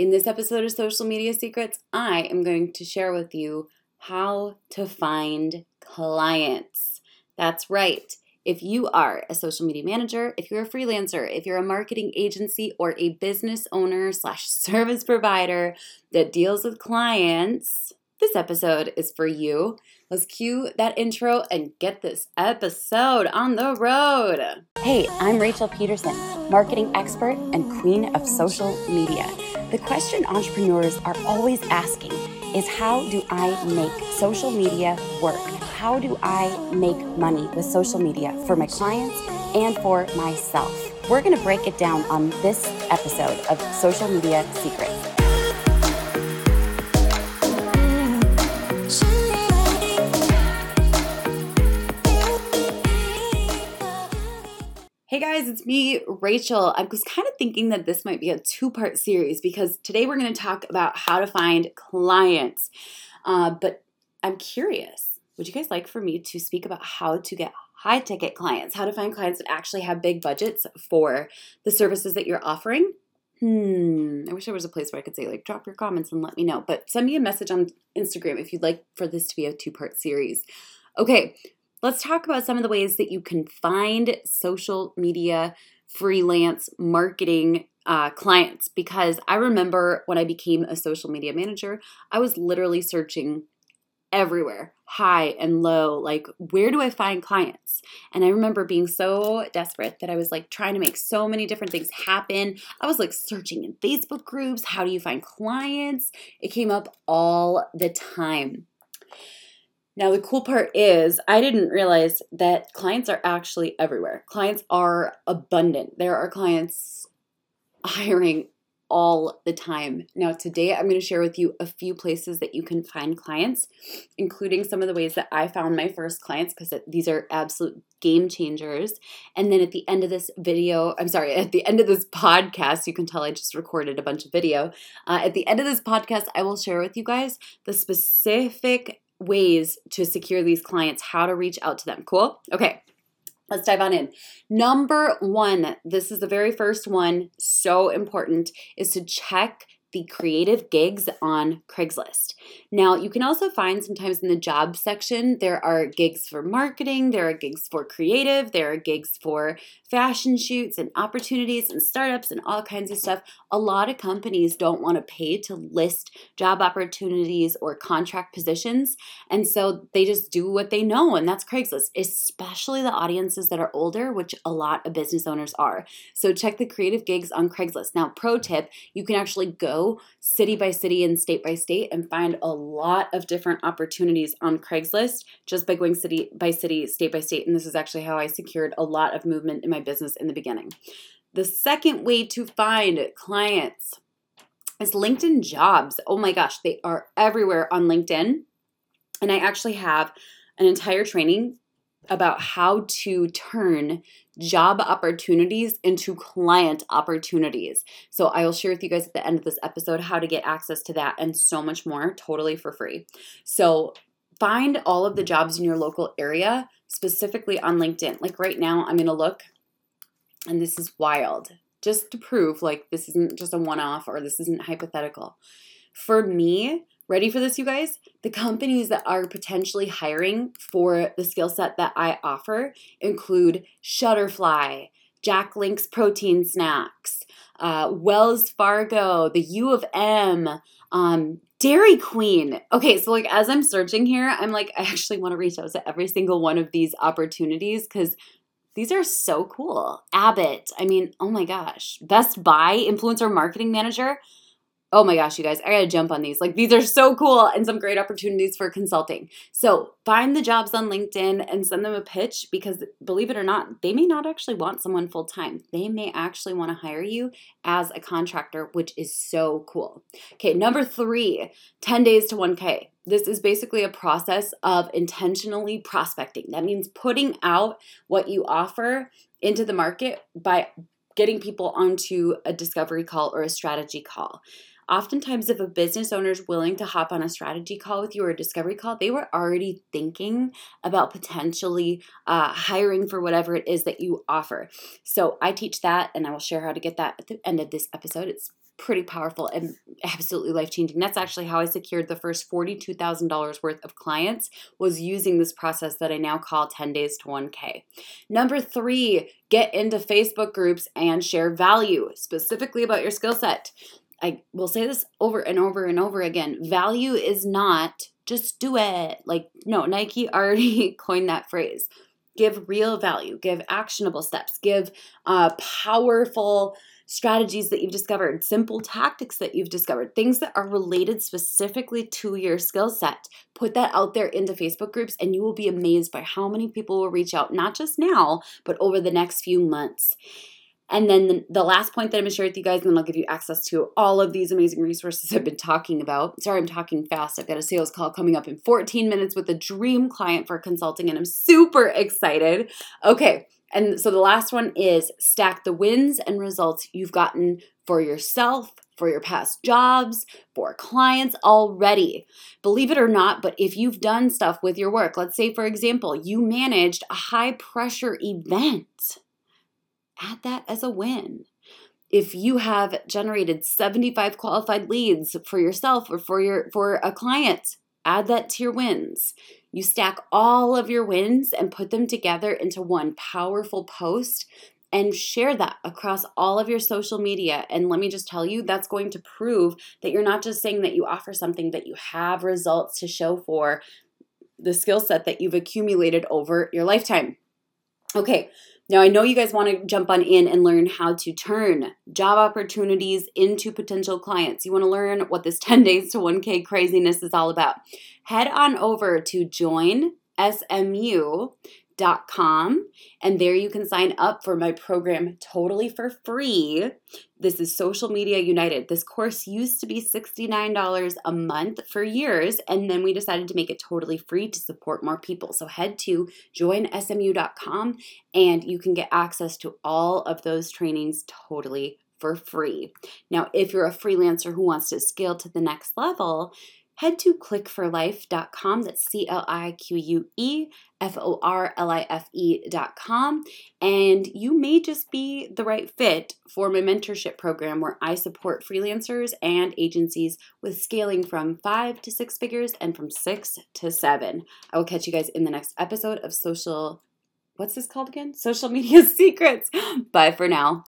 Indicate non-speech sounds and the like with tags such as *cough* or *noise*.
In this episode of Social Media Secrets, I am going to share with you how to find clients. That's right. If you are a social media manager, if you're a freelancer, if you're a marketing agency or a business owner slash *laughs* service provider that deals with clients, this episode is for you. Let's cue that intro and get this episode on the road. Hey, I'm Rachel Peterson, marketing expert and queen of social media. The question entrepreneurs are always asking is how do I make social media work? How do I make money with social media for my clients and for myself? We're going to break it down on this episode of Social Media Secrets. Hey guys, it's me, Rachel. I was kind of thinking that this might be a two part series because today we're going to talk about how to find clients. Uh, but I'm curious, would you guys like for me to speak about how to get high ticket clients, how to find clients that actually have big budgets for the services that you're offering? Hmm, I wish there was a place where I could say, like, drop your comments and let me know. But send me a message on Instagram if you'd like for this to be a two part series. Okay, let's talk about some of the ways that you can find social media freelance marketing uh, clients because I remember when I became a social media manager, I was literally searching everywhere, high and low, like where do I find clients? And I remember being so desperate that I was like trying to make so many different things happen. I was like searching in Facebook groups, how do you find clients? It came up all the time. Now, the cool part is, I didn't realize that clients are actually everywhere. Clients are abundant. There are clients hiring all the time. Now, today I'm going to share with you a few places that you can find clients, including some of the ways that I found my first clients because these are absolute game changers. And then at the end of this video, I'm sorry, at the end of this podcast, you can tell I just recorded a bunch of video. Uh, at the end of this podcast, I will share with you guys the specific ways to secure these clients, how to reach out to them. Cool? Okay. Let's dive on in. Number one, this is the very first one, so important, is to check the creative gigs on Craigslist. Now, you can also find sometimes in the job section, there are gigs for marketing, there are gigs for creative, there are gigs for fashion shoots and opportunities and startups and all kinds of stuff. A lot of companies don't want to pay to list job opportunities or contract positions. And so they just do what they know, and that's Craigslist, especially the audiences that are older, which a lot of business owners are. So check the creative gigs on Craigslist. Now, pro tip, you can actually go city by city and state by state and find a lot of different opportunities on Craigslist just by going city by city, state by state. And this is actually how I secured a lot of movement in my business in the beginning. The second way to find clients is LinkedIn jobs. Oh my gosh, they are everywhere on LinkedIn. And I actually have an entire training about how to turn job opportunities into client opportunities. So I will share with you guys at the end of this episode how to get access to that and so much more totally for free. So find all of the jobs in your local area specifically on LinkedIn. Like right now, I'm going to look and this is wild just to prove like this isn't just a one off or this isn't hypothetical. For me, ready for this, you guys? The companies that are potentially hiring for the skill set that I offer include Shutterfly, Jack Link's Protein Snacks, uh, Wells Fargo, the U of M, um, Dairy Queen. Okay, so like as I'm searching here, I'm like, I actually want to reach out to every single one of these opportunities because these are so cool. Abbott, I mean, oh my gosh. Best Buy, influencer marketing manager. Oh my gosh, you guys, I gotta jump on these. Like, these are so cool and some great opportunities for consulting. So, find the jobs on LinkedIn and send them a pitch because, believe it or not, they may not actually want someone full time. They may actually wanna hire you as a contractor, which is so cool. Okay, number three 10 days to 1K. This is basically a process of intentionally prospecting. That means putting out what you offer into the market by getting people onto a discovery call or a strategy call. Oftentimes if a business owner is willing to hop on a strategy call with you or a discovery call they were already thinking about potentially uh, hiring for whatever it is that you offer. So i teach that and i will share how to get that at the end of this episode. It's pretty powerful and absolutely life changing. That's actually how I secured the first $42,000 worth of clients was using this process that I now call 10 days to 1K. Number three, get into Facebook groups and share value, specifically about your skill set. I will say this over and over and over again. Value is not just do it. Like, no, Nike already *laughs* coined that phrase. Give real value, give actionable steps, give uh, powerful strategies that you've discovered, simple tactics that you've discovered, things that are related specifically to your skill set. Put that out there into Facebook groups, and you will be amazed by how many people will reach out, not just now, but over the next few months. And then the, last point that I'm going to share with you guys, and then I'll give you access to all of these amazing resources I've been talking about. Sorry, I'm talking fast. I've got a sales call coming up in 14 minutes with a dream client for consulting, and I'm super excited. Okay, and so the last one is stack the wins and results you've gotten for yourself, for your past jobs, for clients already. Believe it or not, but if you've done stuff with your work, let's say, for example, you managed a high pressure event add that as a win. If you have generated 75 qualified leads for yourself or for your for a client, add that to your wins. You stack all of your wins and put them together into one powerful post and share that across all of your social media. And let me just tell you, that's going to prove that you're not just saying that you offer something, that you have results to show for the skill set that you've accumulated over your lifetime. Okay, now, I know you guys want to jump on in and learn how to turn job opportunities into potential clients. You want to learn what this *laughs* 10 days to 1K craziness is all about. Head on over to join SMU com, and there you can sign up for my program totally for free. This is Social Media United. This course used to be $69 a month for years, and then we decided to make it totally free to support more people. So head to joinsmu.com and you can get access to all of those trainings totally for free. Now, if you're a freelancer who wants to scale to the next level, head to clique4life.com. That's C L I Q U E F O R L I F E.com. And you may just be the right fit for my mentorship program where I support freelancers and agencies with scaling from five to six figures and from six to seven. I will catch you guys in the next episode of Social. What's this called again? Social Media Secrets. Bye for now.